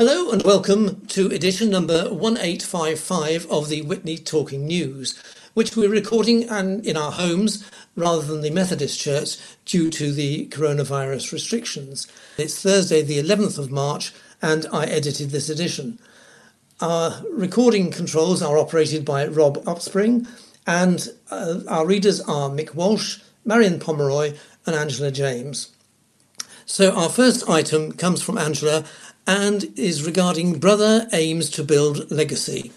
Hello and welcome to edition number 1855 of the Witney Talking News, which we're recording in our homes rather than the Methodist Church due to the coronavirus restrictions. It's Thursday, the 11th of March, and I edited this edition. Our recording controls are operated by Rob Upspring, and uh, our readers are Mick Walsh, Marion Pomeroy, and Angela James. So, our first item comes from Angela and is regarding brother aims to build legacy.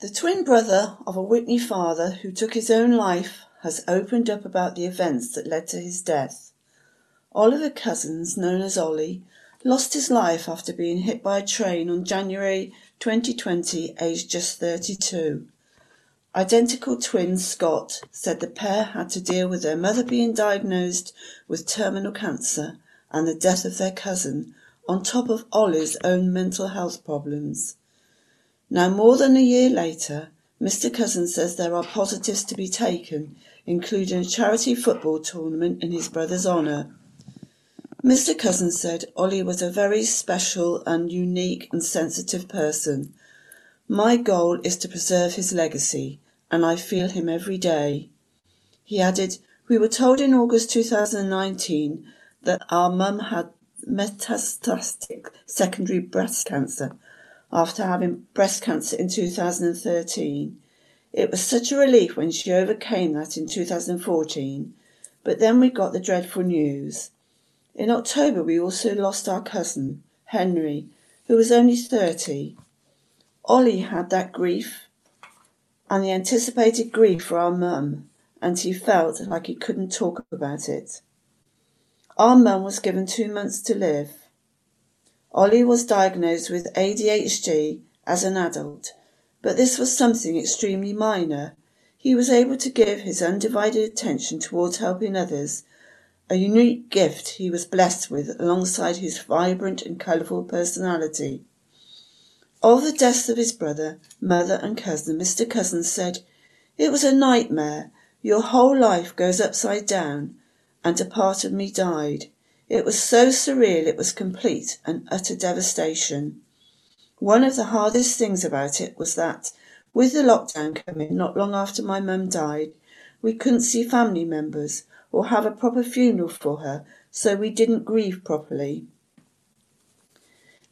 The twin brother of a Witney father who took his own life has opened up about the events that led to his death. Oliver Cousins, known as Ollie, lost his life after being hit by a train on January 2020, aged just 32. Identical twins Scott said the pair had to deal with their mother being diagnosed with terminal cancer and the death of their cousin, on top of Ollie's own mental health problems. Now, more than a year later, Mr. Cousins says there are positives to be taken, including a charity football tournament in his brother's honour. Mr. Cousins said Ollie was a very special and unique and sensitive person. My goal is to preserve his legacy, and I feel him every day. He added, We were told in August 2019 that our mum had metastatic secondary breast cancer after having breast cancer in 2013. It was such a relief when she overcame that in 2014, but then we got the dreadful news. In October, we also lost our cousin, Henry, who was only 30. Ollie had that grief and the anticipated grief for our mum, and he felt like he couldn't talk about it. Our mum was given two months to live. Ollie was diagnosed with ADHD as an adult, but this was something extremely minor. He was able to give his undivided attention towards helping others, a unique gift he was blessed with alongside his vibrant and colourful personality. Of the deaths of his brother, mother, and cousin, Mr. Cousins said, It was a nightmare. Your whole life goes upside down, and a part of me died. It was so surreal, it was complete and utter devastation. One of the hardest things about it was that, with the lockdown coming not long after my mum died, we couldn't see family members or have a proper funeral for her, so we didn't grieve properly.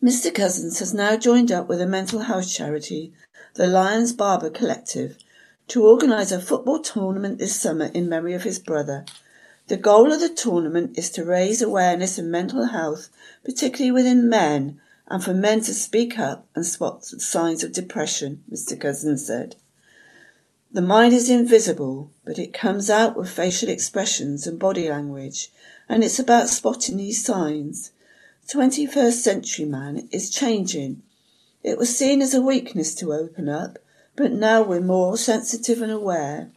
Mr. Cousins has now joined up with a mental health charity, the Lions Barber Collective, to organise a football tournament this summer in memory of his brother, the goal of the tournament is to raise awareness of mental health, particularly within men, and for men to speak up and spot signs of depression, Mr. Cousins said. The mind is invisible, but it comes out with facial expressions and body language, and it's about spotting these signs. 21st century man is changing. It was seen as a weakness to open up, but now we're more sensitive and aware.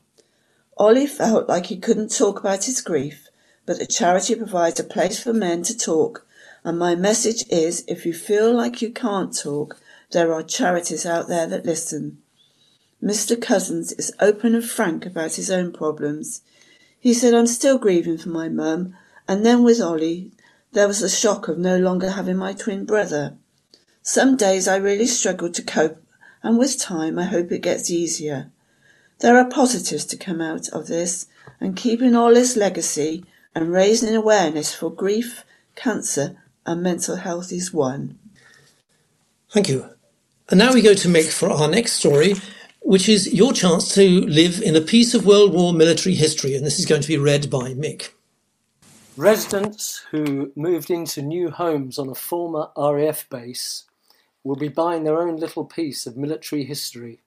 Ollie felt like he couldn't talk about his grief, but the charity provides a place for men to talk. And my message is if you feel like you can't talk, there are charities out there that listen. Mr. Cousins is open and frank about his own problems. He said, I'm still grieving for my mum, and then with Ollie, there was the shock of no longer having my twin brother. Some days I really struggle to cope, and with time I hope it gets easier. There are positives to come out of this, and keeping Ollie's legacy and raising awareness for grief, cancer, and mental health is one. Thank you. And now we go to Mick for our next story, which is your chance to live in a piece of World War military history, and this is going to be read by Mick. Residents who moved into new homes on a former RAF base will be buying their own little piece of military history.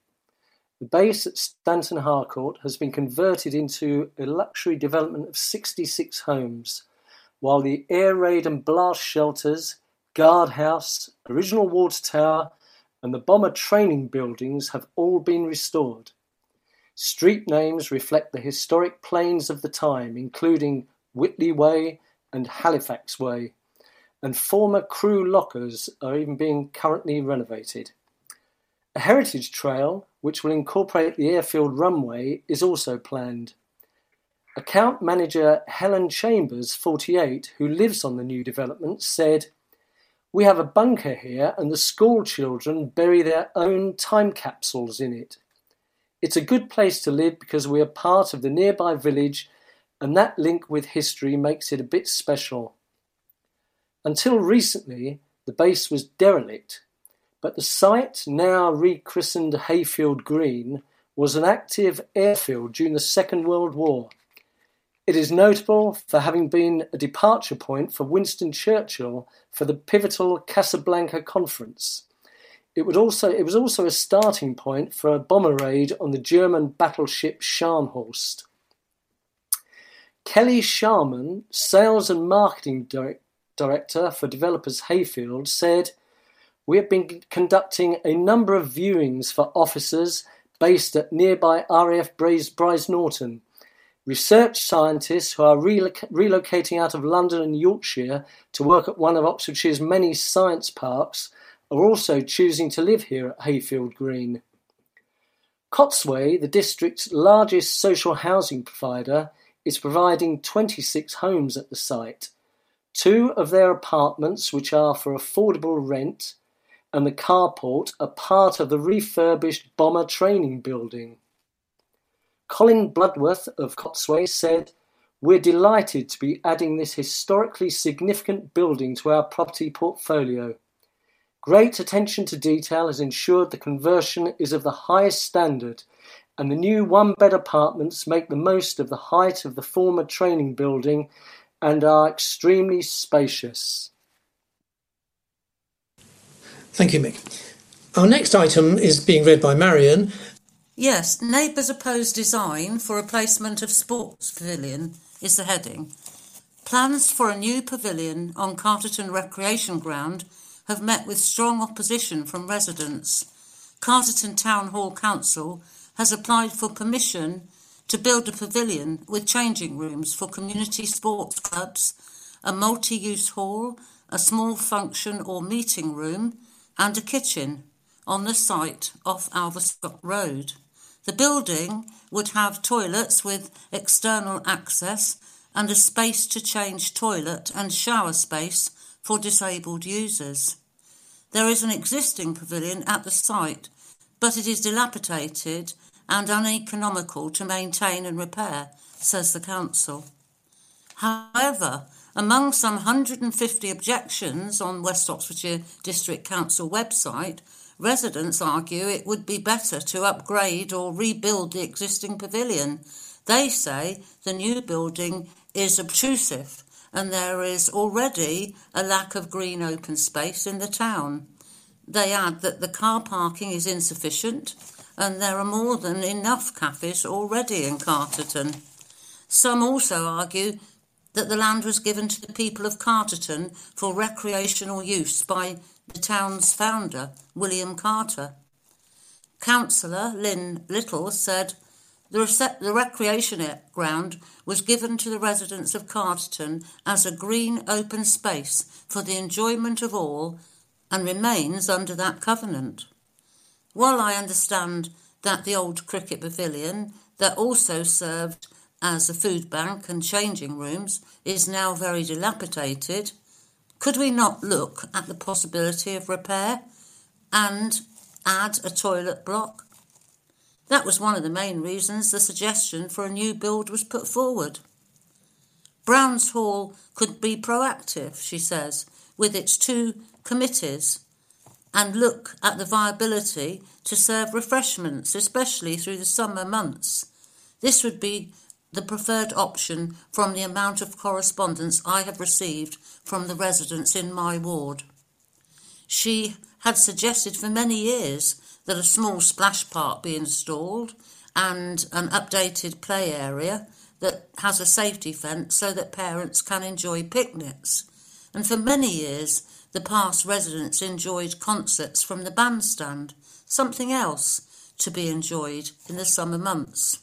The base at Stanton Harcourt has been converted into a luxury development of 66 homes, while the air raid and blast shelters, guardhouse, original water tower, and the bomber training buildings have all been restored. Street names reflect the historic planes of the time, including Whitley Way and Halifax Way, and former crew lockers are even being currently renovated. A heritage trail, which will incorporate the airfield runway, is also planned. Account manager Helen Chambers, 48, who lives on the new development, said, We have a bunker here, and the school children bury their own time capsules in it. It's a good place to live because we are part of the nearby village, and that link with history makes it a bit special. Until recently, the base was derelict, but the site, now rechristened Hayfield Green, was an active airfield during the Second World War. It is notable for having been a departure point for Winston Churchill for the pivotal Casablanca Conference. It, would also, it was also a starting point for a bomber raid on the German battleship Scharnhorst. Kelly Sharman, Sales and Marketing Director for Developers Hayfield, said, We have been conducting a number of viewings for officers based at nearby RAF Brize Norton Research scientists who are reloc- relocating out of London and Yorkshire to work at one of Oxfordshire's many science parks are also choosing to live here at Hayfield Green. Cottsway, the district's largest social housing provider, is providing 26 homes at the site. Two of their apartments, which are for affordable rent, and the carport are part of the refurbished Bomber Training Building. Colin Bloodworth of Cottsway said, We're delighted to be adding this historically significant building to our property portfolio. Great attention to detail has ensured the conversion is of the highest standard, and the new one bed apartments make the most of the height of the former training building and are extremely spacious. Thank you, Mick. Our next item is being read by Marion, Yes, Neighbours oppose design for replacement of sports pavilion is the heading. Plans for a new pavilion on Carterton Recreation Ground have met with strong opposition from residents. Carterton Town Hall Council has applied for permission to build a pavilion with changing rooms for community sports clubs, a multi use hall, a small function or meeting room, and a kitchen on the site off Alvescot Road. The building would have toilets with external access and a space to change toilet and shower space for disabled users. There is an existing pavilion at the site, but it is dilapidated and uneconomical to maintain and repair, says the council. However, among some 150 objections on West Oxfordshire District Council website, Residents argue it would be better to upgrade or rebuild the existing pavilion. They say the new building is obtrusive and there is already a lack of green open space in the town. They add that the car parking is insufficient and there are more than enough cafes already in Carterton. Some also argue that the land was given to the people of Carterton for recreational use by the town's founder, William Carter. Councillor Lynn Little said the, rece- the recreation ground was given to the residents of Carterton as a green open space for the enjoyment of all and remains under that covenant. While I understand that the old cricket pavilion that also served as the food bank and changing rooms is now very dilapidated, could we not look at the possibility of repair and add a toilet block? That was one of the main reasons the suggestion for a new build was put forward. Browns Hall could be proactive, she says, with its two committees and look at the viability to serve refreshments, especially through the summer months. This would be the preferred option from the amount of correspondence I have received from the residents in my ward. She had suggested for many years that a small splash park be installed and an updated play area that has a safety fence so that parents can enjoy picnics. And for many years, the past residents enjoyed concerts from the bandstand, something else to be enjoyed in the summer months.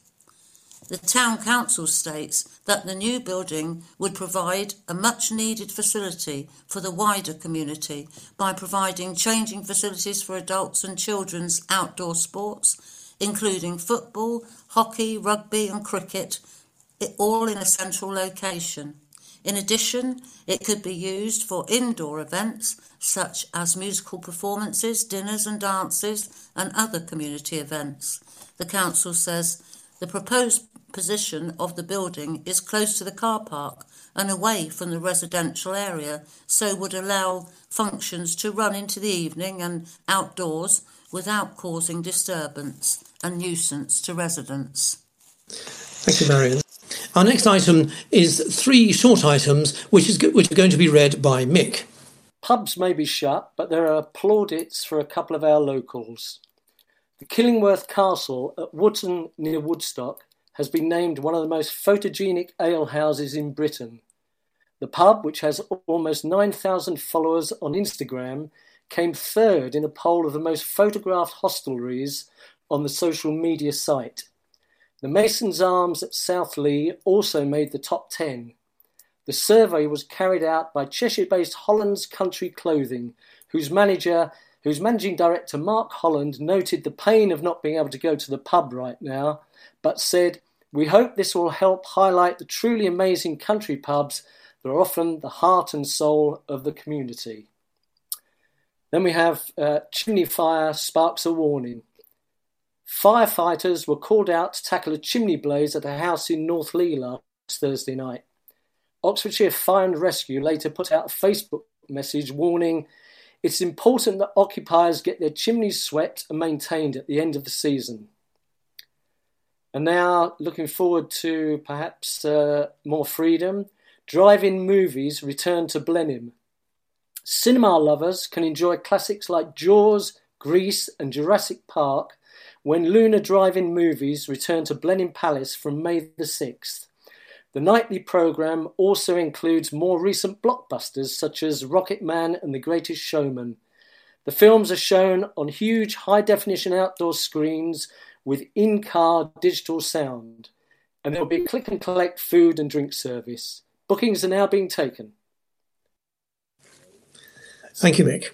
The Town Council states that the new building would provide a much needed facility for the wider community by providing changing facilities for adults and children's outdoor sports, including football, hockey, rugby, and cricket, all in a central location. In addition, it could be used for indoor events such as musical performances, dinners and dances, and other community events. The council says the proposed position of the building is close to the car park and away from the residential area, so would allow functions to run into the evening and outdoors without causing disturbance and nuisance to residents. Thank you, Marion. Our next item is three short items, which, is, which are going to be read by Mick. Pubs may be shut, but there are plaudits for a couple of our locals. The Killingworth Castle at Wootton near Woodstock has been named one of the most photogenic alehouses in Britain. The pub, which has almost 9,000 followers on Instagram, came third in a poll of the most photographed hostelries on the social media site. The Mason's Arms at Southleigh also made the top 10. The survey was carried out by Cheshire-based Holland's Country Clothing, whose manager, whose managing director Mark Holland noted the pain of not being able to go to the pub right now, but said, "We hope this will help highlight the truly amazing country pubs that are often the heart and soul of the community." Then we have uh, chimney fire sparks a warning. Firefighters were called out to tackle a chimney blaze at a house in North Leigh last Thursday night. Oxfordshire Fire and Rescue later put out a Facebook message warning it's important that occupiers get their chimneys swept and maintained at the end of the season. And now, looking forward to perhaps uh, more freedom, drive in movies return to Blenheim. Cinema lovers can enjoy classics like Jaws, Grease, and Jurassic Park when Luna Drive-In Movies return to Blenheim Palace from May the 6th. The nightly programme also includes more recent blockbusters such as Rocket Man and The Greatest Showman. The films are shown on huge high definition outdoor screens with in car digital sound, and there will be a click and collect food and drink service. Bookings are now being taken. Thank you, Mick.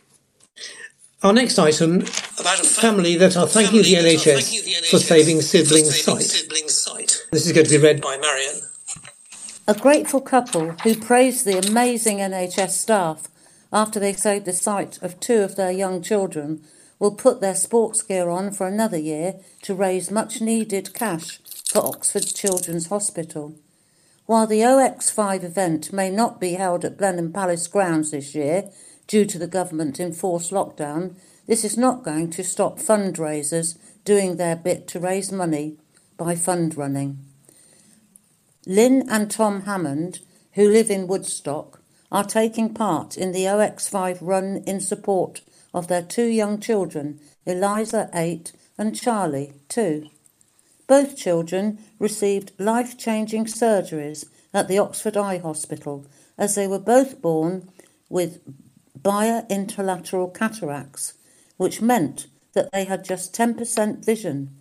Our next item about a family that are thanking the NHS for saving siblings' sight. This is going to be read by Marion. A grateful couple who praised the amazing NHS staff after they saved the sight of two of their young children will put their sports gear on for another year to raise much needed cash for Oxford Children's Hospital. While the OX5 event may not be held at Blenheim Palace grounds this year, due to the government enforced lockdown, this is not going to stop fundraisers doing their bit to raise money by fund running. Lynn and Tom Hammond, who live in Woodstock, are taking part in the OX5 run in support of their two young children, Eliza, 8, and Charlie, 2. Both children received life changing surgeries at the Oxford Eye Hospital as they were both born with bilateral cataracts, which meant that they had just 10% vision,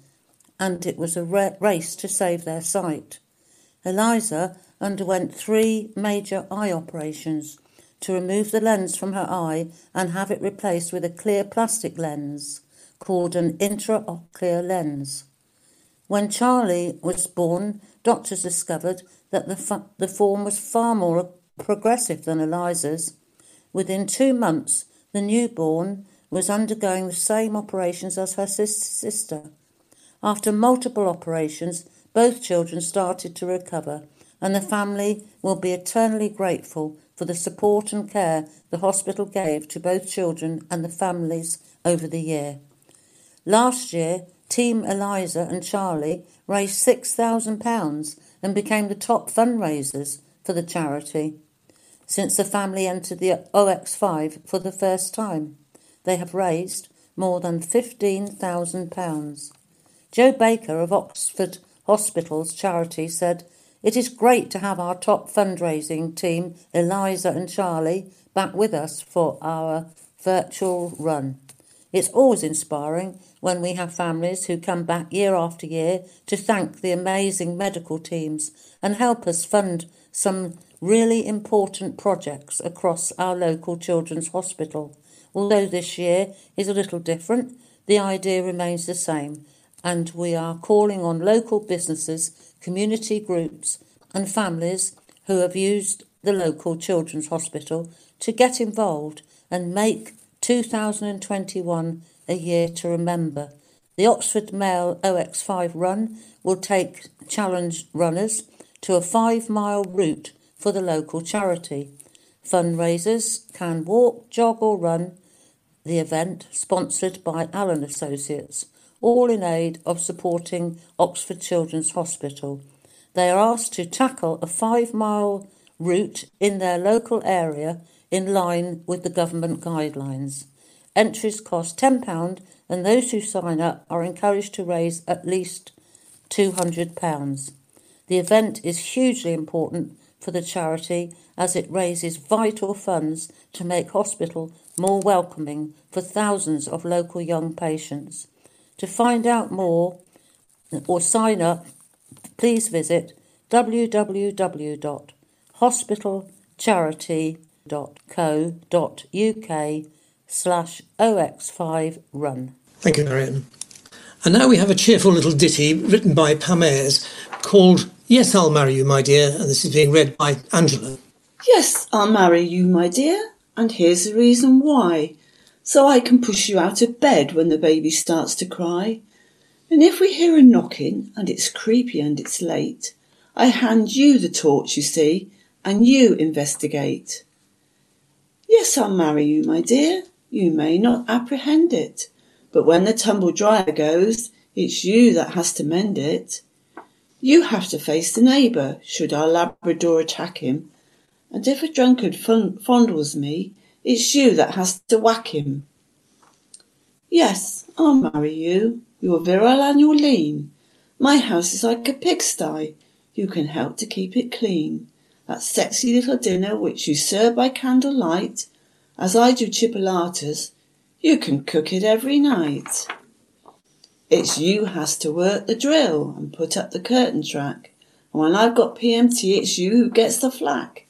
and it was a race to save their sight. Eliza underwent three major eye operations to remove the lens from her eye and have it replaced with a clear plastic lens called an intraocular lens. When Charlie was born, doctors discovered that the, the form was far more progressive than Eliza's Within two months, the newborn was undergoing the same operations as her sister. After multiple operations, both children started to recover, and the family will be eternally grateful for the support and care the hospital gave to both children and the families over the year. Last year, Team Eliza and Charlie raised £6,000 and became the top fundraisers for the charity since the family entered the OX5 for the first time. They have raised more than £15,000. Joe Baker of Oxford Hospitals Charity said, It is great to have our top fundraising team, Eliza and Charlie, back with us for our virtual run. It's always inspiring when we have families who come back year after year to thank the amazing medical teams and help us fund some really important projects across our local children's hospital. Although this year is a little different, the idea remains the same, and we are calling on local businesses, community groups, and families who have used the local children's hospital to get involved and make 2021 a year to remember. The Oxford Mail OX5 run will take challenge runners to a five mile route for the local charity. Fundraisers can walk, jog, or run the event, sponsored by Allen Associates, all in aid of supporting Oxford Children's Hospital. They are asked to tackle a five mile route in their local area in line with the government guidelines. Entries cost £10 and those who sign up are encouraged to raise at least £200. The event is hugely important for the charity as it raises vital funds to make hospital more welcoming for thousands of local young patients. To find out more or sign up, please visit www.hospitalcharity.co.uk slash OX5 run. Thank you, Marion. And now we have a cheerful little ditty written by Pam Ayres called Yes, I'll Marry You, My Dear, and this is being read by Angela. Yes, I'll marry you, my dear, and here's the reason why. So I can push you out of bed when the baby starts to cry. And if we hear a knocking and it's creepy and it's late, I hand you the torch, you see, and you investigate. Yes, I'll marry you, my dear. You may not apprehend it, but when the tumble dryer goes, it's you that has to mend it. You have to face the neighbour, should our Labrador attack him, and if a drunkard fondles me, it's you that has to whack him. Yes, I'll marry you. You're virile and you're lean. My house is like a pigsty. You can help to keep it clean. That sexy little dinner which you serve by candlelight, as I do chipolatas, you can cook it every night. It's you has to work the drill and put up the curtain track. And when I've got PMT, it's you who gets the flack.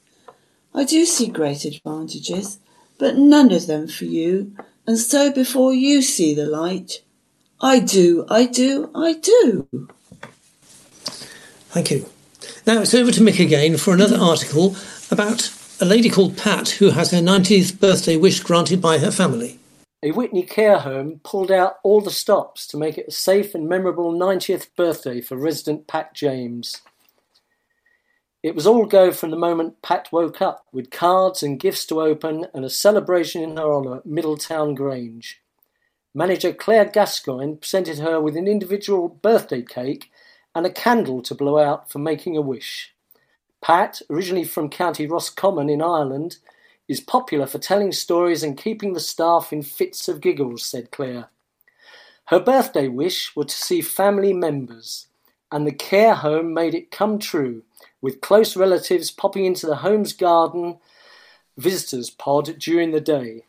I do see great advantages, but none of them for you. And so before you see the light, I do, I do, I do. Thank you. Now it's over to Mick again for another mm-hmm. article about a lady called Pat who has her 90th birthday wish granted by her family. A Witney care home pulled out all the stops to make it a safe and memorable 90th birthday for resident Pat James. It was all go from the moment Pat woke up, with cards and gifts to open and a celebration in her honour at Middletown Grange. Manager Claire Gascoigne presented her with an individual birthday cake and a candle to blow out for making a wish. Pat, originally from County Roscommon in Ireland, is popular for telling stories and keeping the staff in fits of giggles, said Claire. Her birthday wish was to see family members, and the care home made it come true, with close relatives popping into the home's garden visitors pod during the day.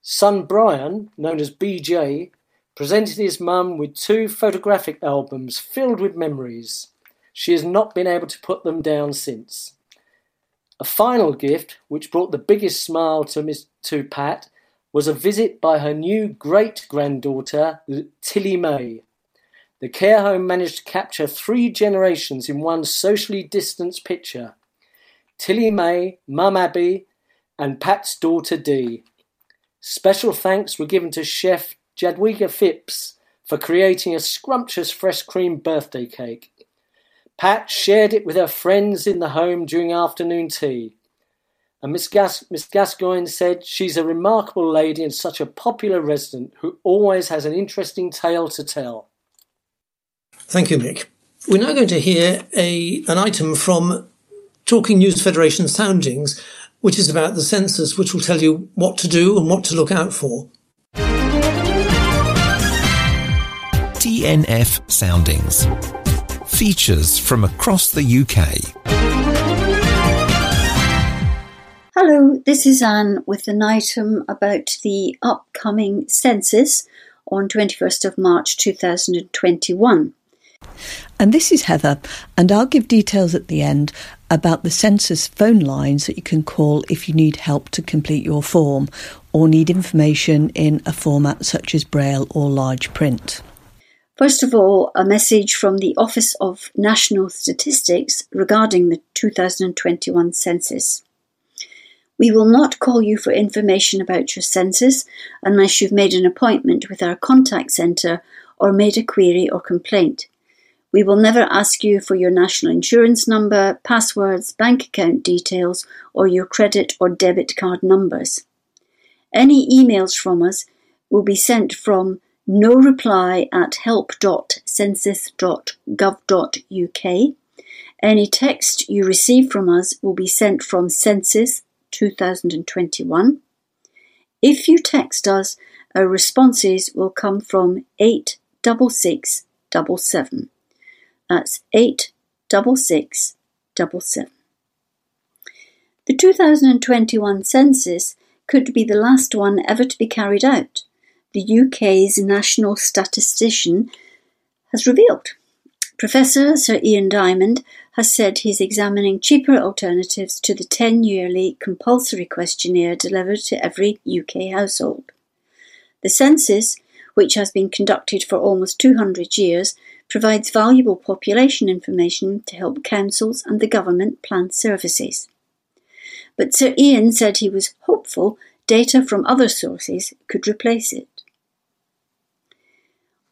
Son Brian, known as BJ, presented his mum with two photographic albums filled with memories. She has not been able to put them down since. A final gift, which brought the biggest smile to, Miss, to Pat, was a visit by her new great granddaughter, Tilly May. The care home managed to capture three generations in one socially distanced picture Tilly May, Mum Abby, and Pat's daughter Dee. Special thanks were given to chef Jadwiga Phipps for creating a scrumptious fresh cream birthday cake. Pat shared it with her friends in the home during afternoon tea. And Miss, Gas- Miss Gascoigne said she's a remarkable lady and such a popular resident who always has an interesting tale to tell. Thank you, Mick. We're now going to hear a, an item from Talking News Federation Soundings, which is about the census, which will tell you what to do and what to look out for. TNF Soundings. Features from across the UK. Hello, this is Anne with an item about the upcoming census on 21st of March 2021. And this is Heather, and I'll give details at the end about the census phone lines that you can call if you need help to complete your form or need information in a format such as Braille or large print. First of all, a message from the Office of National Statistics regarding the 2021 census. We will not call you for information about your census unless you've made an appointment with our contact centre or made a query or complaint. We will never ask you for your national insurance number, passwords, bank account details, or your credit or debit card numbers. Any emails from us will be sent from no reply at help.census.gov.uk. Any text you receive from us will be sent from census 2021. If you text us, our responses will come from 86677. That's 86677. The 2021 census could be the last one ever to be carried out, the UK's national statistician has revealed. Professor Sir Ian Diamond has said he's examining cheaper alternatives to the 10 yearly compulsory questionnaire delivered to every UK household. The census, which has been conducted for almost 200 years, provides valuable population information to help councils and the government plan services. But Sir Ian said he was hopeful data from other sources could replace it.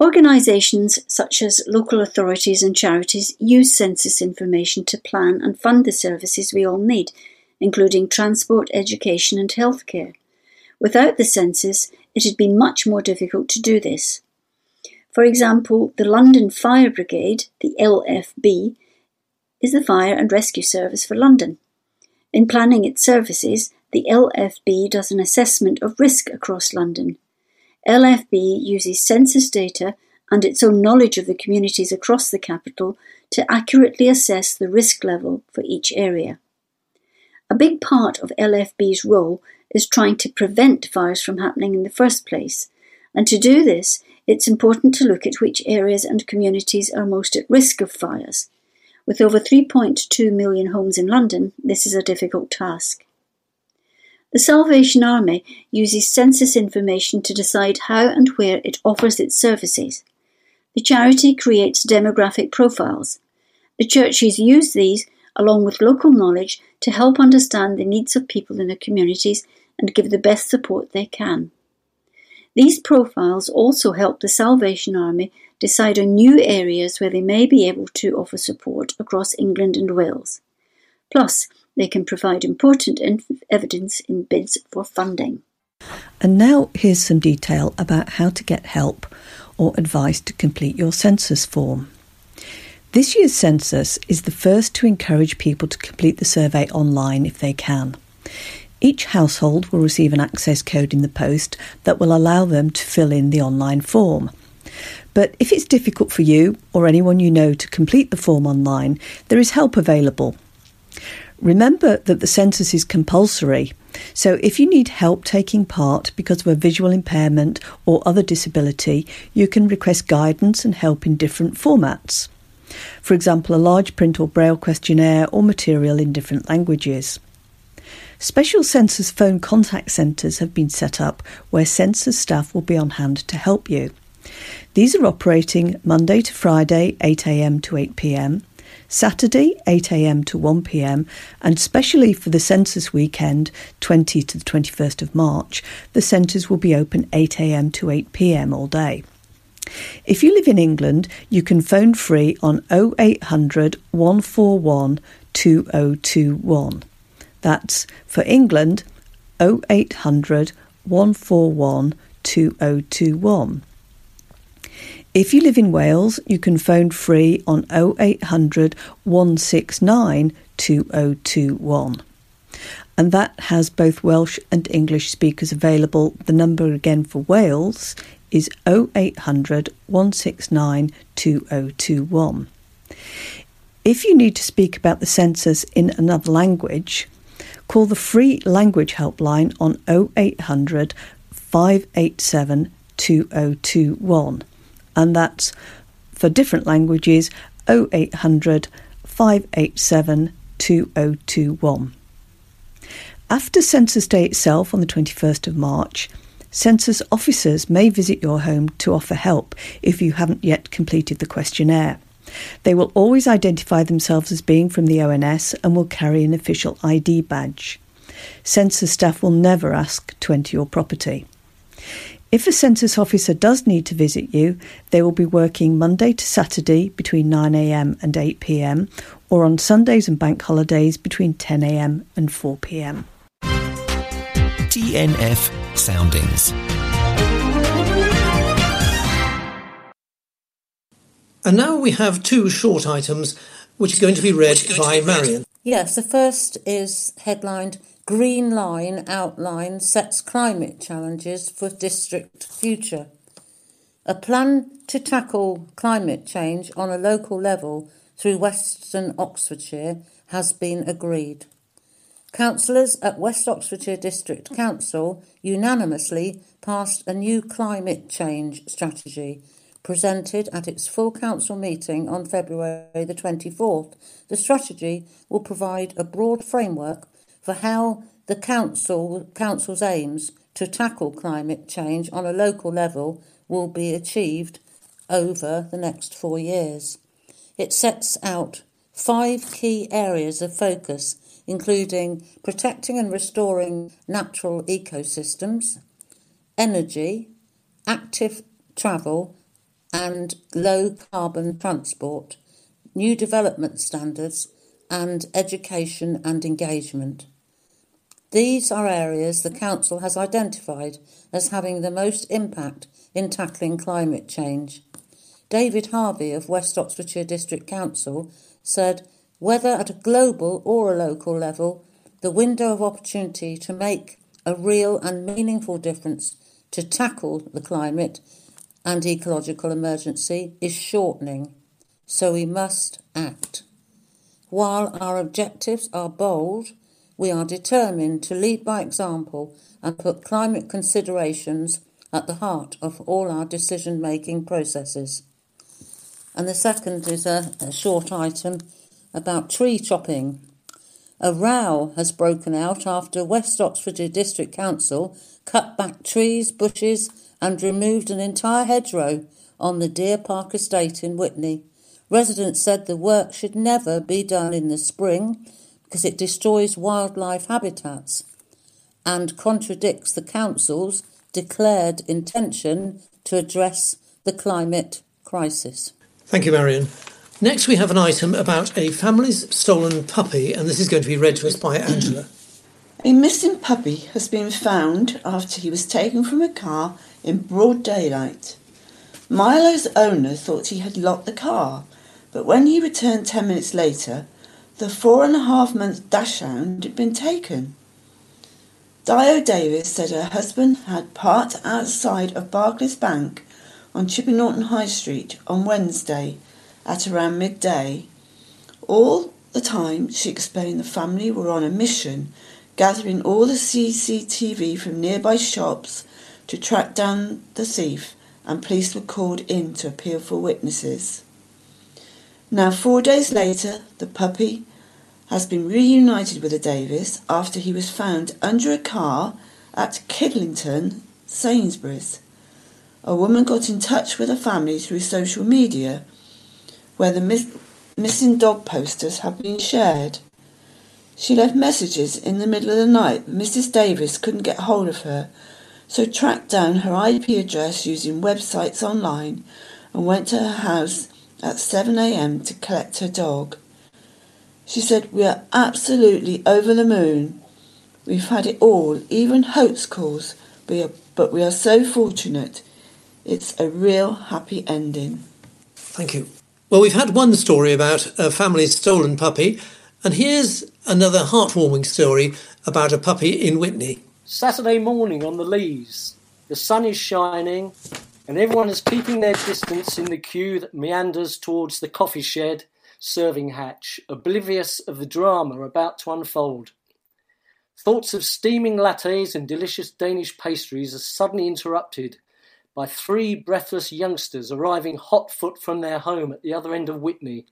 Organisations such as local authorities and charities use census information to plan and fund the services we all need, including transport, education, and healthcare. Without the census, it had been much more difficult to do this. For example, the London Fire Brigade, the LFB, is the fire and rescue service for London. In planning its services, the LFB does an assessment of risk across London. LFB uses census data and its own knowledge of the communities across the capital to accurately assess the risk level for each area. A big part of LFB's role is trying to prevent fires from happening in the first place, and to do this, it's important to look at which areas and communities are most at risk of fires. With over 3.2 million homes in London, this is a difficult task. The Salvation Army uses census information to decide how and where it offers its services. The charity creates demographic profiles. The churches use these, along with local knowledge, to help understand the needs of people in their communities and give the best support they can. These profiles also help the Salvation Army decide on new areas where they may be able to offer support across England and Wales. Plus, they can provide important evidence in bids for funding. And now here's some detail about how to get help or advice to complete your census form. This year's census is the first to encourage people to complete the survey online if they can. Each household will receive an access code in the post that will allow them to fill in the online form. But if it's difficult for you or anyone you know to complete the form online, there is help available. Remember that the census is compulsory, so if you need help taking part because of a visual impairment or other disability, you can request guidance and help in different formats. For example, a large print or braille questionnaire or material in different languages. Special census phone contact centres have been set up where census staff will be on hand to help you. These are operating Monday to Friday, 8am to 8pm, Saturday 8am to 1pm, and specially for the census weekend, 20 to the 21st of March, the centres will be open 8am to 8pm all day. If you live in England, you can phone free on 0800 141 2021. That's for England 0800 141 2021. If you live in Wales, you can phone free on 0800 169 2021. And that has both Welsh and English speakers available. The number again for Wales is 0800 169 2021. If you need to speak about the census in another language, call the free language helpline on 0800 587 2021 and that's for different languages 0800 587 2021. After Census Day itself on the 21st of March, Census officers may visit your home to offer help if you haven't yet completed the questionnaire. They will always identify themselves as being from the ONS and will carry an official ID badge. Census staff will never ask to enter your property. If a census officer does need to visit you, they will be working Monday to Saturday between 9am and 8pm or on Sundays and bank holidays between 10am and 4pm. TNF Soundings. And now we have two short items which are going to be read by Marion. Yes, the first is headlined Green Line Outline Sets Climate Challenges for District Future. A plan to tackle climate change on a local level through Western Oxfordshire has been agreed. Councillors at West Oxfordshire District Council unanimously passed a new climate change strategy presented at its full council meeting on February the 24th. The strategy will provide a broad framework for how the council council's aims to tackle climate change on a local level will be achieved over the next 4 years. It sets out five key areas of focus including protecting and restoring natural ecosystems, energy, active travel and low carbon transport, new development standards and education and engagement. These are areas the Council has identified as having the most impact in tackling climate change. David Harvey of West Oxfordshire District Council said, whether at a global or a local level, the window of opportunity to make a real and meaningful difference to tackle the climate and ecological emergency is shortening, so we must act. While our objectives are bold, we are determined to lead by example and put climate considerations at the heart of all our decision making processes. And the second is a, a, short item about tree chopping. A row has broken out after West Oxfordshire District Council cut back trees, bushes, and removed an entire hedgerow on the Deer Park estate in Witney. Residents said the work should never be done in the spring because it destroys wildlife habitats and contradicts the Council's declared intention to address the climate crisis. Thank you, Marion. Next, we have an item about a family's stolen puppy, and this is going to be read to us by Angela. A missing puppy has been found after he was taken from a car in broad daylight. Milo's owner thought he had locked the car but when he returned ten minutes later, the four and a half month dachshund had been taken. Dio Davis said her husband had parked outside of Barclays Bank on Chipping Norton High Street on Wednesday at around midday. All the time, she explained the family were on a mission, gathering all the CCTV from nearby shops to track down the thief, and police were called in to appeal for witnesses. Now, four days later, the puppy has been reunited with the Davis after he was found under a car at Kidlington, Sainsbury's. A woman got in touch with the family through social media, where the miss- missing dog posters have been shared. She left messages in the middle of the night, but Mrs. Davis couldn't get hold of her, so tracked down her IP address using websites online and went to her house at 7am to collect her dog. She said, We are absolutely over the moon. We've had it all, even hoax calls, but we are so fortunate. It's a real happy ending. Thank you. Well, we've had one story about a family's stolen puppy, and here's another heartwarming story about a puppy in Witney. Saturday morning on the Leys. The sun is shining, and everyone is keeping their distance in the queue that meanders towards the coffee shed serving hatch, oblivious of the drama about to unfold. Thoughts of steaming lattes and delicious Danish pastries are suddenly interrupted by three breathless youngsters arriving hot foot from their home at the other end of Witney.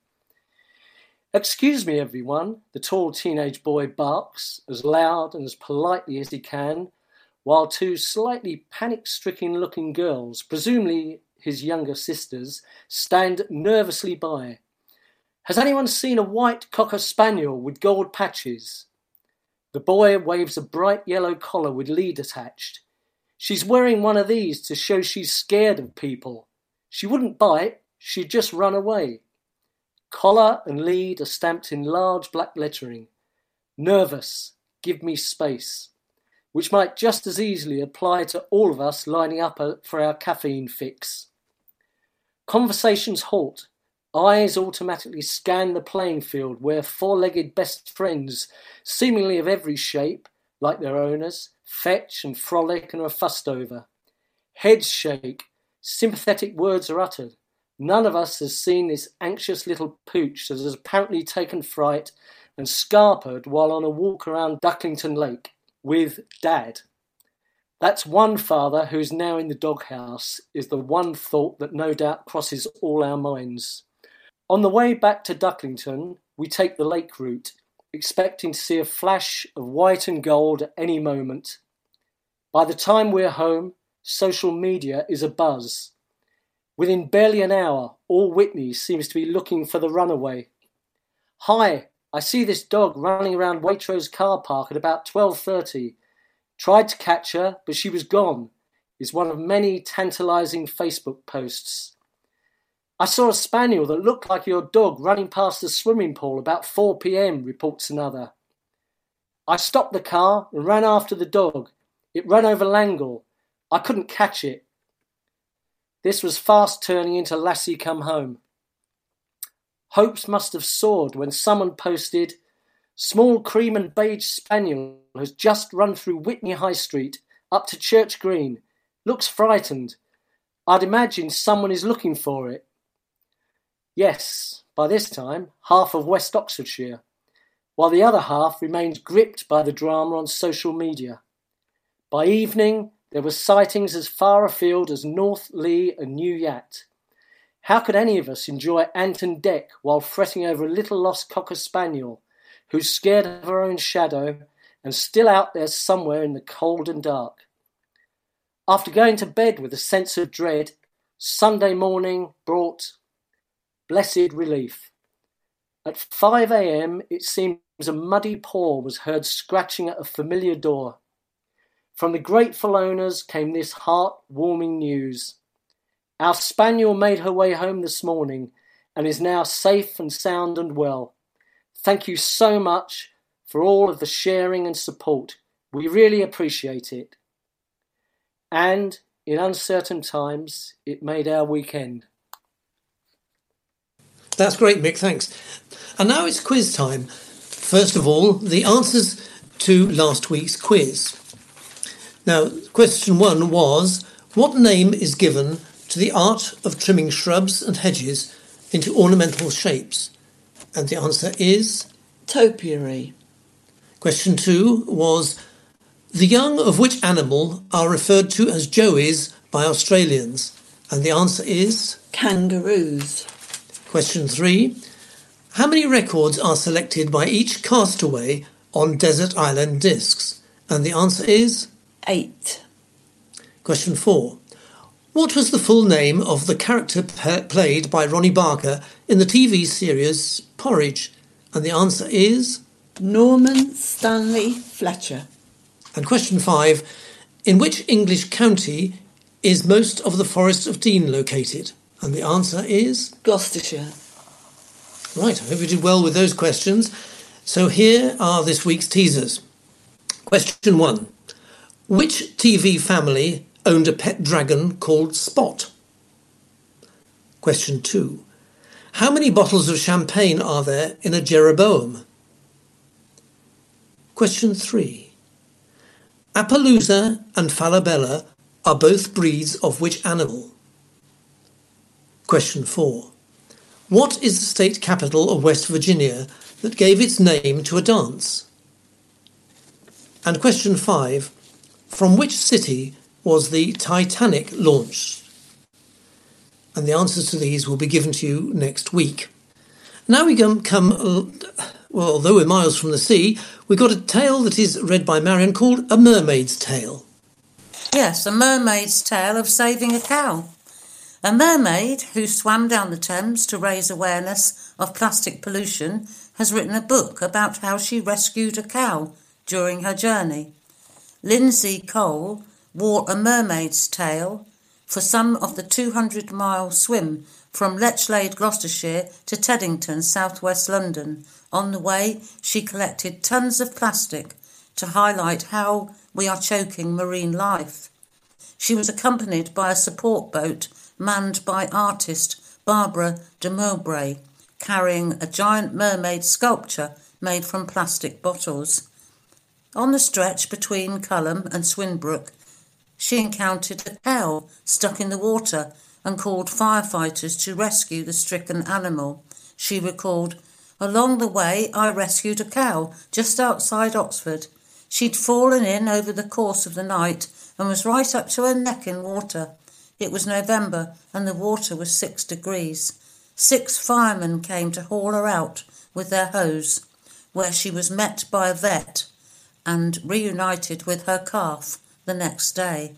Excuse me, everyone, the tall teenage boy barks as loud and as politely as he can, while two slightly panic stricken looking girls, presumably his younger sisters, stand nervously by. Has anyone seen a white cocker spaniel with gold patches? The boy waves a bright yellow collar with lead attached. She's wearing one of these to show she's scared of people. She wouldn't bite, she'd just run away. Collar and lead are stamped in large black lettering. Nervous, give me space which might just as easily apply to all of us lining up uh, for our caffeine fix. Conversations halt. Eyes automatically scan the playing field where four legged best friends, seemingly of every shape, like their owners, fetch and frolic and are fussed over. Heads shake, sympathetic words are uttered. None of us has seen this anxious little pooch that has apparently taken fright and scarpered while on a walk around Ducklington Lake with dad. That's one father who's now in the doghouse, is the one thought that no doubt crosses all our minds. On the way back to Ducklington, we take the lake route, expecting to see a flash of white and gold at any moment. By the time we're home, social media is a buzz. Within barely an hour, all Witney seems to be looking for the runaway. Hi, I see this dog running around Waitrose car park at about 12.30. Tried to catch her, but she was gone, is one of many tantalising Facebook posts. I saw a spaniel that looked like your dog running past the swimming pool about 4 pm, reports another. I stopped the car and ran after the dog. It ran over Langel. I couldn't catch it. This was fast turning into Lassie Come Home. Hopes must have soared when someone posted, Small cream and beige spaniel has just run through Witney High Street up to Church Green. Looks frightened. I'd imagine someone is looking for it. Yes, by this time, half of West Oxfordshire, while the other half remains gripped by the drama on social media. By evening, there were sightings as far afield as North Leigh and New Yatt. How could any of us enjoy Ant and Dec while fretting over a little lost cocker spaniel who's scared of her own shadow and still out there somewhere in the cold and dark? After going to bed with a sense of dread, Sunday morning brought blessed relief. At 5 a.m., it seems a muddy paw was heard scratching at a familiar door. From the grateful owners came this heart warming news. Our spaniel made her way home this morning and is now safe and sound and well. Thank you so much for all of the sharing and support. We really appreciate it. And in uncertain times, it made our weekend. That's great, Mick. Thanks. And now it's quiz time. First of all, the answers to last week's quiz. Now, question one was What name is given to the art of trimming shrubs and hedges into ornamental shapes? And the answer is topiary. Question two was the young of which animal are referred to as joeys by Australians? And the answer is kangaroos. Question three how many records are selected by each castaway on desert island discs? And the answer is eight. Question four what was the full name of the character played by Ronnie Barker in the TV series Porridge? And the answer is Norman Stanley Fletcher. And question five In which English county is most of the Forest of Dean located? And the answer is Gloucestershire. Right, I hope you did well with those questions. So here are this week's teasers. Question one Which TV family owned a pet dragon called Spot? Question 2. How many bottles of champagne are there in a Jeroboam? Question 3. Appaloosa and Falabella are both breeds of which animal? Question 4. What is the state capital of West Virginia that gave its name to a dance? And question 5. From which city was the Titanic launched? And the answers to these will be given to you next week. Now we come, well, although we're miles from the sea, we've got a tale that is read by Marion called A Mermaid's Tale. Yes, a mermaid's tale of saving a cow. A mermaid who swam down the Thames to raise awareness of plastic pollution has written a book about how she rescued a cow during her journey. Lindsay Cole wore a mermaid's tail for some of the 200 mile swim from Lechlade, Gloucestershire to Teddington, southwest London. On the way, she collected tons of plastic to highlight how we are choking marine life. She was accompanied by a support boat manned by artist Barbara de Mowbray, carrying a giant mermaid sculpture made from plastic bottles. On the stretch between Culham and Swinbrook, she encountered a cow stuck in the water and called firefighters to rescue the stricken animal. She recalled, Along the way, I rescued a cow just outside Oxford. She'd fallen in over the course of the night and was right up to her neck in water. It was November and the water was six degrees. Six firemen came to haul her out with their hose, where she was met by a vet and reunited with her calf the next day.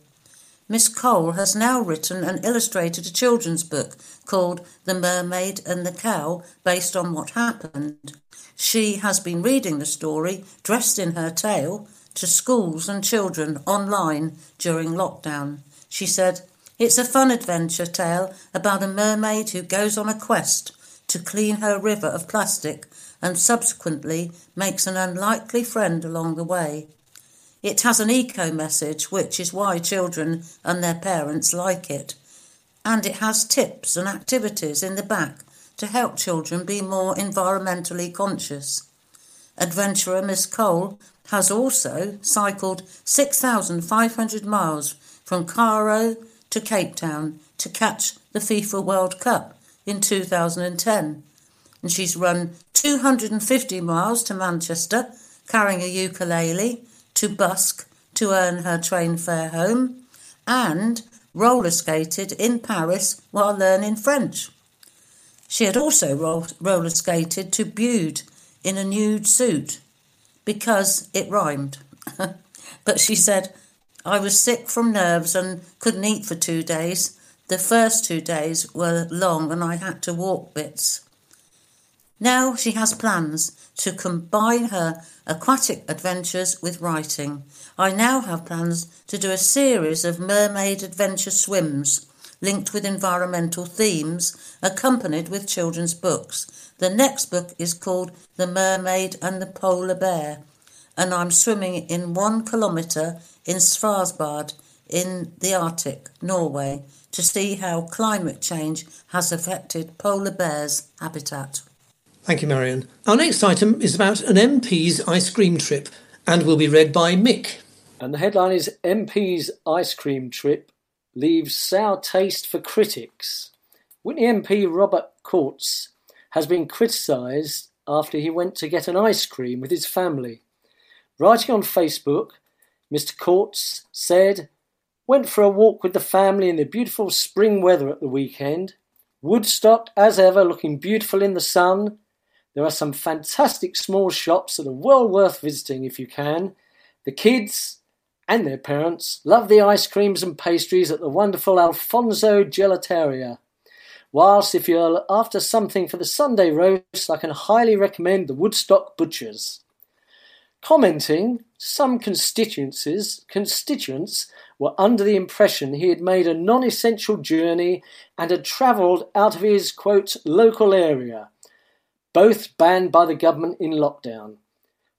Miss Cole has now written and illustrated a children's book called The Mermaid and the Cow, based on what happened. She has been reading the story, dressed in her tail, to schools and children online during lockdown. She said, It's a fun adventure tale about a mermaid who goes on a quest to clean her river of plastic and subsequently makes an unlikely friend along the way. It has an eco message, which is why children and their parents like it. And it has tips and activities in the back to help children be more environmentally conscious. Adventurer Miss Cole has also cycled 6,500 miles from Cairo to Cape Town to catch the FIFA World Cup in 2010. And she's run 250 miles to Manchester carrying a ukulele to Busk to earn her train fare home, and roller skated in Paris while learning French. She had also roller skated to Bude in a nude suit because it rhymed. but she said, I was sick from nerves and couldn't eat for two days. The first two days were long and I had to walk bits. Now she has plans to combine her aquatic adventures with writing. I now have plans to do a series of mermaid adventure swims linked with environmental themes, accompanied with children's books. The next book is called The Mermaid and the Polar Bear, and I'm swimming in one kilometre in Svalbard in the Arctic, Norway, to see how climate change has affected polar bears' habitat. Thank you, Marion. Our next item is about an MP's ice cream trip and will be read by Mick. And the headline is MP's ice cream trip leaves sour taste for critics. Witney MP Robert Courts has been criticised after he went to get an ice cream with his family. Writing on Facebook, Mr. Courts said, Went for a walk with the family in the beautiful spring weather at the weekend. Woodstock, as ever, looking beautiful in the sun. There are some fantastic small shops that are well worth visiting if you can. The kids and their parents love the ice creams and pastries at the wonderful Alfonso Gelateria. Whilst if you're after something for the Sunday roast, I can highly recommend the Woodstock Butchers. Commenting, some constituencies, constituents were under the impression he had made a non-essential journey and had travelled out of his quote local area both banned by the government in lockdown.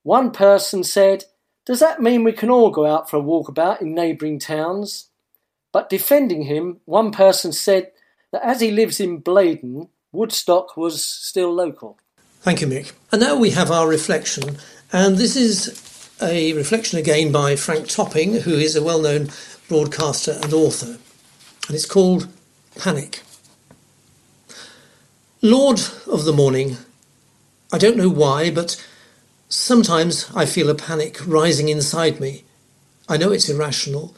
One person said, Does that mean we can all go out for a walkabout in neighbouring towns? But defending him, one person said that as he lives in Bladon, Woodstock was still local. Thank you, Mick. And now we have our reflection, and this is a reflection again by Frank Topping, who is a well known broadcaster and author, and it's called Panic. Lord of the morning, I don't know why, but sometimes I feel a panic rising inside me. I know it's irrational.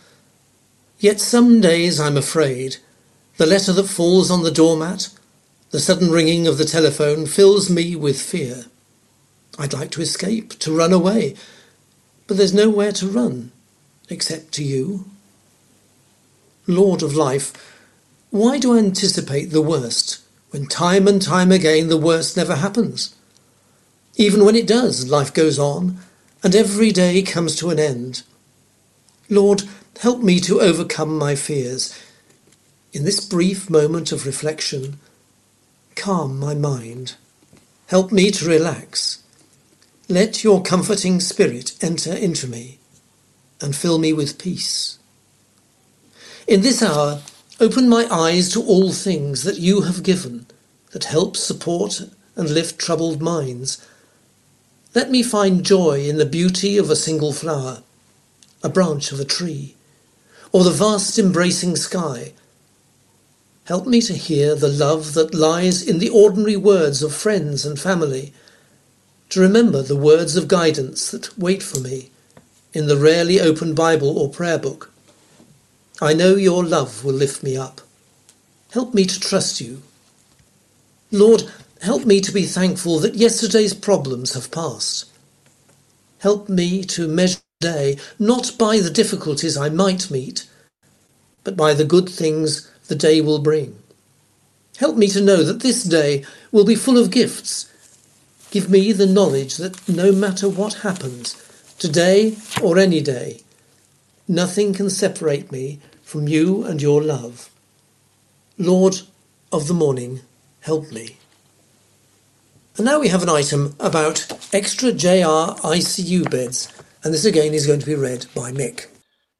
Yet some days I'm afraid. The letter that falls on the doormat, the sudden ringing of the telephone fills me with fear. I'd like to escape, to run away, but there's nowhere to run except to you. Lord of life, why do I anticipate the worst when time and time again the worst never happens? Even when it does, life goes on, and every day comes to an end. Lord, help me to overcome my fears. In this brief moment of reflection, calm my mind. Help me to relax. Let your comforting spirit enter into me and fill me with peace. In this hour, open my eyes to all things that you have given that help support and lift troubled minds. Let me find joy in the beauty of a single flower, a branch of a tree, or the vast embracing sky. Help me to hear the love that lies in the ordinary words of friends and family, to remember the words of guidance that wait for me in the rarely opened Bible or prayer book. I know your love will lift me up. Help me to trust you. Lord, help me to be thankful that yesterday's problems have passed. Help me to measure day not by the difficulties I might meet, but by the good things the day will bring. Help me to know that this day will be full of gifts. Give me the knowledge that no matter what happens, today or any day, nothing can separate me from you and your love. Lord of the morning, help me. And now we have an item about extra JR ICU beds, and this again is going to be read by Mick.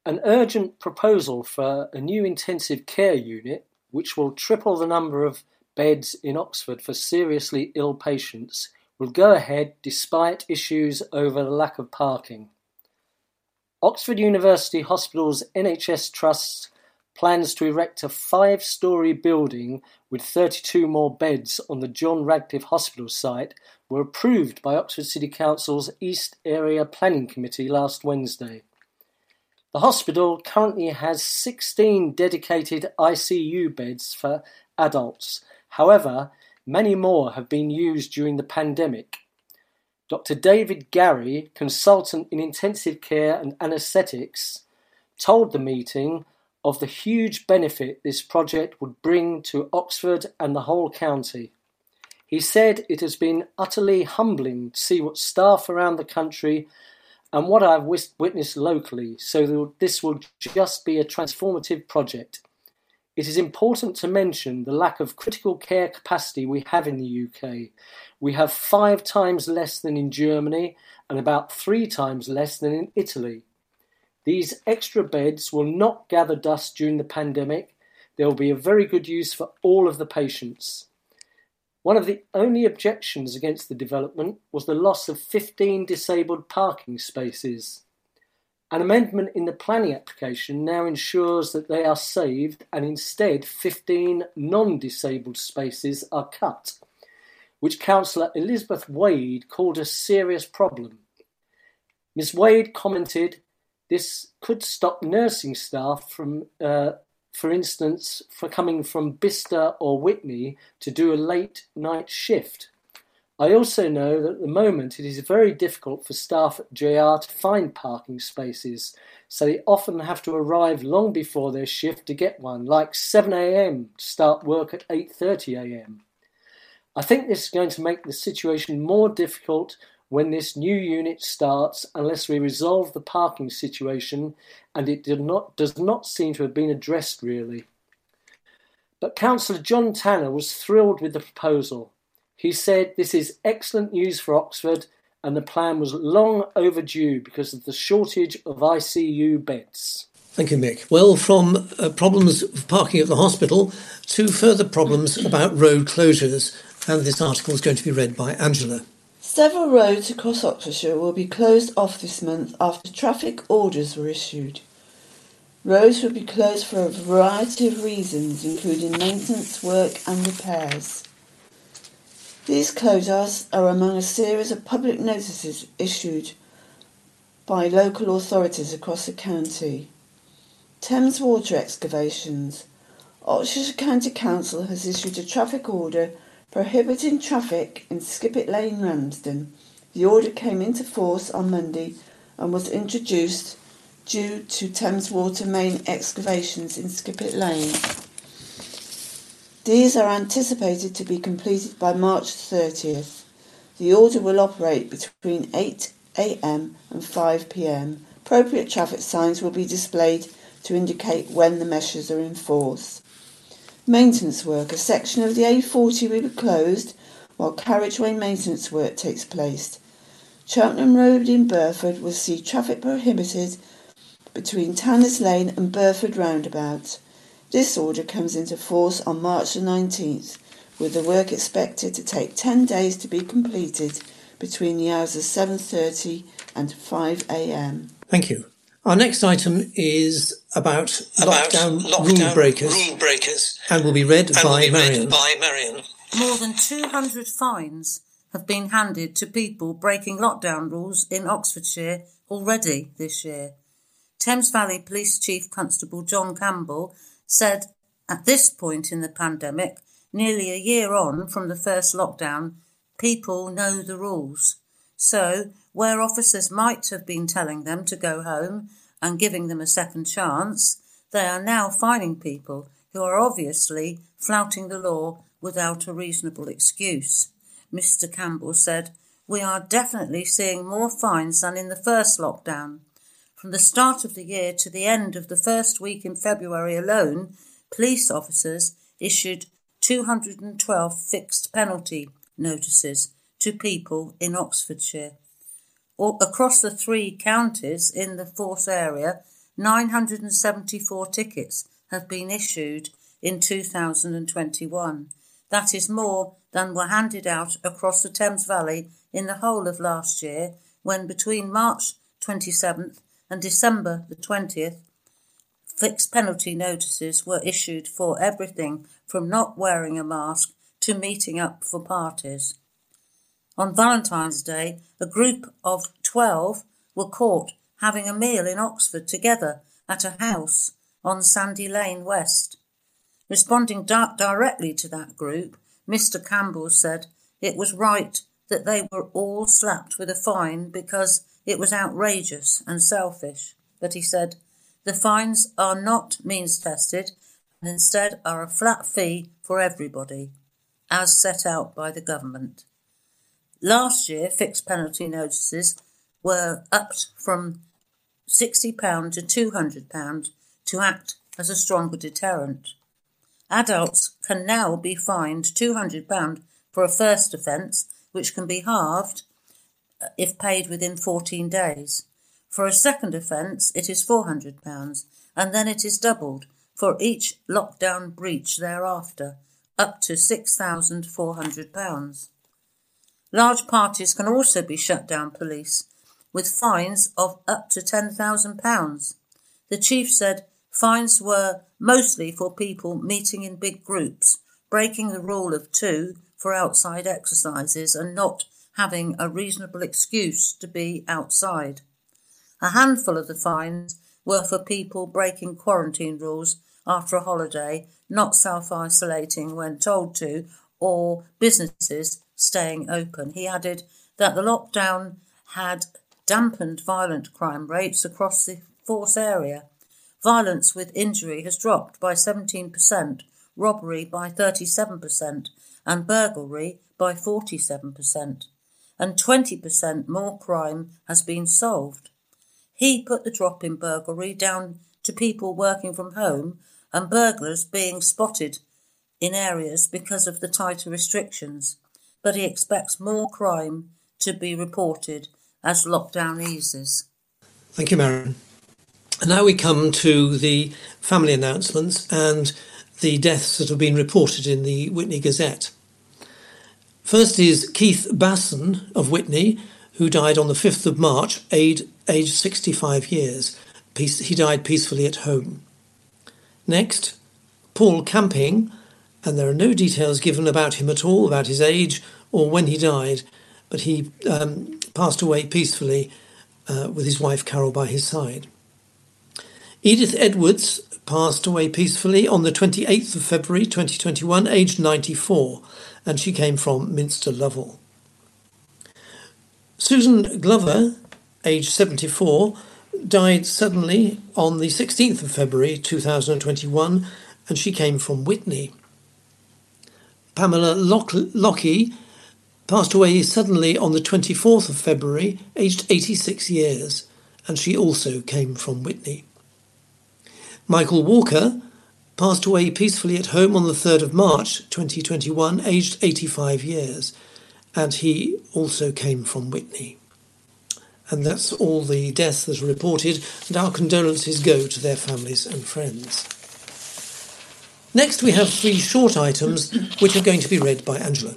An urgent proposal for a new intensive care unit, which will triple the number of beds in Oxford for seriously ill patients, will go ahead despite issues over the lack of parking. Oxford University Hospital's NHS Trust plans to erect a five story building with 32 more beds on the John Radcliffe Hospital site were approved by Oxford City Council's East Area Planning Committee last Wednesday. The hospital currently has 16 dedicated ICU beds for adults. However, many more have been used during the pandemic Doctor David Garry, consultant in intensive care and anaesthetics, told the meeting of the huge benefit this project would bring to Oxford and the whole county. He said it has been utterly humbling to see what staff around the country and what I've witnessed locally, so this will just be a transformative project. It is important to mention the lack of critical care capacity we have in the UK. We have five times less than in Germany and about three times less than in Italy. These extra beds will not gather dust during the pandemic. They will be a very good use for all of the patients. One of the only objections against the development was the loss of 15 disabled parking spaces. An amendment in the planning application now ensures that they are saved and instead 15 non-disabled spaces are cut, which Councillor Elizabeth Wade called a serious problem. Ms Wade commented this could stop nursing staff from, uh, for instance, for coming from Bicester or Witney to do a late night shift. I also know that at the moment it is very difficult for staff at JR to find parking spaces, so they often have to arrive long before their shift to get one, like 7am to start work at 8.30am. I think this is going to make the situation more difficult when this new unit starts unless we resolve the parking situation and it not, does not seem to have been addressed really. But Councillor John Tanner was thrilled with the proposal. He said this is excellent news for Oxford and the plan was long overdue because of the shortage of ICU beds. Thank you, Mick. Well, from uh, problems of parking at the hospital to further problems about road closures, and this article is going to be read by Angela. Several roads across Oxfordshire will be closed off this month after traffic orders were issued. Roads will be closed for a variety of reasons, including maintenance work and repairs. These closures are among a series of public notices issued by local authorities across the county. Thames Water Excavations. Oxfordshire County Council has issued a traffic order prohibiting traffic in Skippet Lane, Ramsden. The order came into force on Monday and was introduced due to Thames Water main excavations in Skippet Lane. These are anticipated to be completed by March 30th. The order will operate between 8am and 5pm. Appropriate traffic signs will be displayed to indicate when the measures are in force. Maintenance work. A section of the A40 will be closed while carriageway maintenance work takes place. Cheltenham Road in Burford will see traffic prohibited between Tanners Lane and Burford Roundabout. This order comes into force on March the 19th, with the work expected to take 10 days to be completed between the hours of 7.30 and 5 a.m. Thank you. Our next item is about, about lockdown, lockdown rule, breakers, rule breakers and will be read, by, be Marion. read by Marion. More than 200 fines have been handed to people breaking lockdown rules in Oxfordshire already this year. Thames Valley Police Chief Constable John Campbell said at this point in the pandemic, nearly a year on from the first lockdown, people know the rules. So, where officers might have been telling them to go home and giving them a second chance, they are now fining people who are obviously flouting the law without a reasonable excuse. Mr. Campbell said, We are definitely seeing more fines than in the first lockdown. From the start of the year to the end of the first week in February alone, police officers issued 212 fixed penalty notices to people in Oxfordshire. Across the three counties in the Force area, 974 tickets have been issued in 2021. That is more than were handed out across the Thames Valley in the whole of last year, when between March 27th and December the 20th, fixed penalty notices were issued for everything from not wearing a mask to meeting up for parties. On Valentine's Day, a group of 12 were caught having a meal in Oxford together at a house on Sandy Lane West. Responding di- directly to that group, Mr. Campbell said it was right that they were all slapped with a fine because it was outrageous and selfish, but he said, the fines are not means tested and instead are a flat fee for everybody, as set out by the government. Last year, fixed penalty notices were upped from £60 to £200 to act as a stronger deterrent. Adults can now be fined £200 for a first offence, which can be halved uh, if paid within 14 days. For a second offence, it is £400, and then it is doubled for each lockdown breach thereafter, up to £6,400. Large parties can also be shut down police, with fines of up to £10,000. The chief said fines were mostly for people meeting in big groups, breaking the rule of two for outside exercises, and not having a reasonable excuse to be outside. A handful of the fines were for people breaking quarantine rules after a holiday, not self isolating when told to, or businesses staying open. He added that the lockdown had dampened violent crime rates across the force area. Violence with injury has dropped by 17%, robbery by 37%, and burglary by 47% and 20% more crime has been solved. He put the drop in burglary down to people working from home and burglars being spotted in areas because of the tighter restrictions, but he expects more crime to be reported as lockdown eases. Thank you, Marion. And now we come to the family announcements and the deaths that have been reported in the Witney Gazette. First is Keith Basson of Witney, who died on the 5th of March, aged, 65 years. he died peacefully at home. Next, Paul Camping, and there are no details given about him at all, about his age or when he died, but he um, passed away peacefully uh, with his wife Carol by his side. Edith Edwards passed away peacefully on the 28th of February 2021, aged 94 and she came from Minster Lovell. Susan Glover, aged 74, died suddenly on the 16th of February 2021 and she came from Witney. Pamela Lockie passed away suddenly on the 24th of February, aged 86 years, and she also came from Witney. Michael Walker passed away peacefully at home on the 3rd of March 2021, aged 85 years, and he also came from Witney. And that's all the deaths that are reported, and our condolences go to their families and friends. Next, we have three short items which are going to be read by Angela.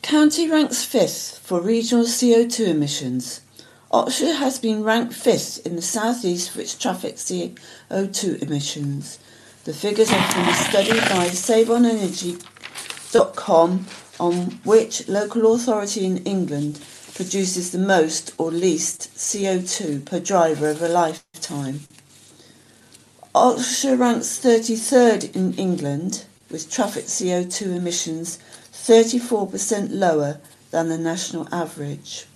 County ranks fifth for regional CO2 emissions. Oxford has been ranked fifth in the southeast for its traffic CO2 emissions. The figures are from a study by SaveOnEnergy.com on which local authority in England produces the most or least CO2 per driver over a lifetime. Oxfordshire ranks 33rd in England, with traffic CO2 emissions 34% lower than the national average.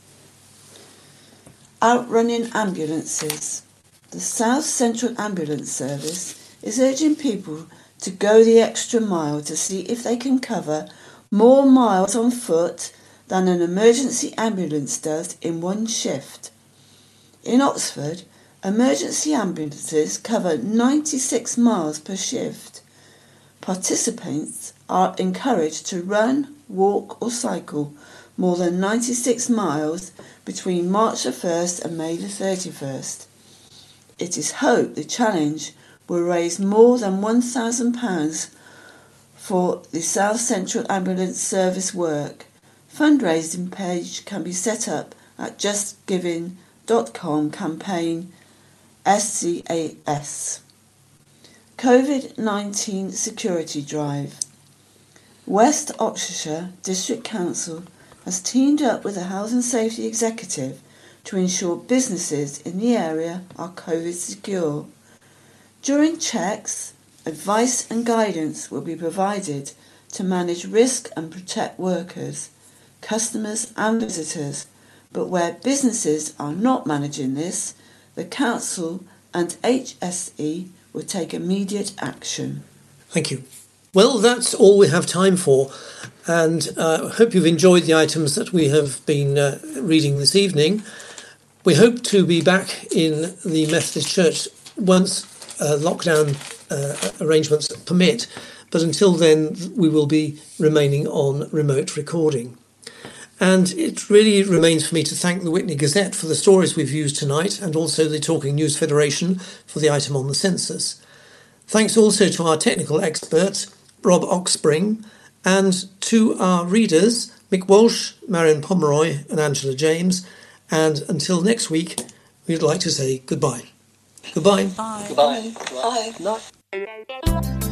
Outrunning ambulances. The South Central Ambulance Service is urging people to go the extra mile to see if they can cover more miles on foot than an emergency ambulance does in one shift. In Oxford, Emergency ambulances cover 96 miles per shift. Participants are encouraged to run, walk, or cycle more than 96 miles between March the 1st and May the 31st. It is hoped the challenge will raise more than £1,000 for the South Central Ambulance Service work. Fundraising page can be set up at justgiving.com campaign SCAS. COVID 19 Security Drive. West Oxfordshire District Council has teamed up with the and Safety Executive to ensure businesses in the area are COVID secure. During checks, advice and guidance will be provided to manage risk and protect workers, customers, and visitors. But where businesses are not managing this, the Council and HSE will take immediate action. Thank you. Well, that's all we have time for, and I uh, hope you've enjoyed the items that we have been uh, reading this evening. We hope to be back in the Methodist Church once uh, lockdown uh, arrangements permit, but until then, we will be remaining on remote recording. And it really remains for me to thank the Witney Gazette for the stories we've used tonight and also the Talking News Federation for the item on the census. Thanks also to our technical experts, Rob Oxspring, and to our readers, Mick Walsh, Marion Pomeroy, and Angela James. And until next week, we'd like to say goodbye. Goodbye. Bye. Goodbye. Goodbye. Goodbye.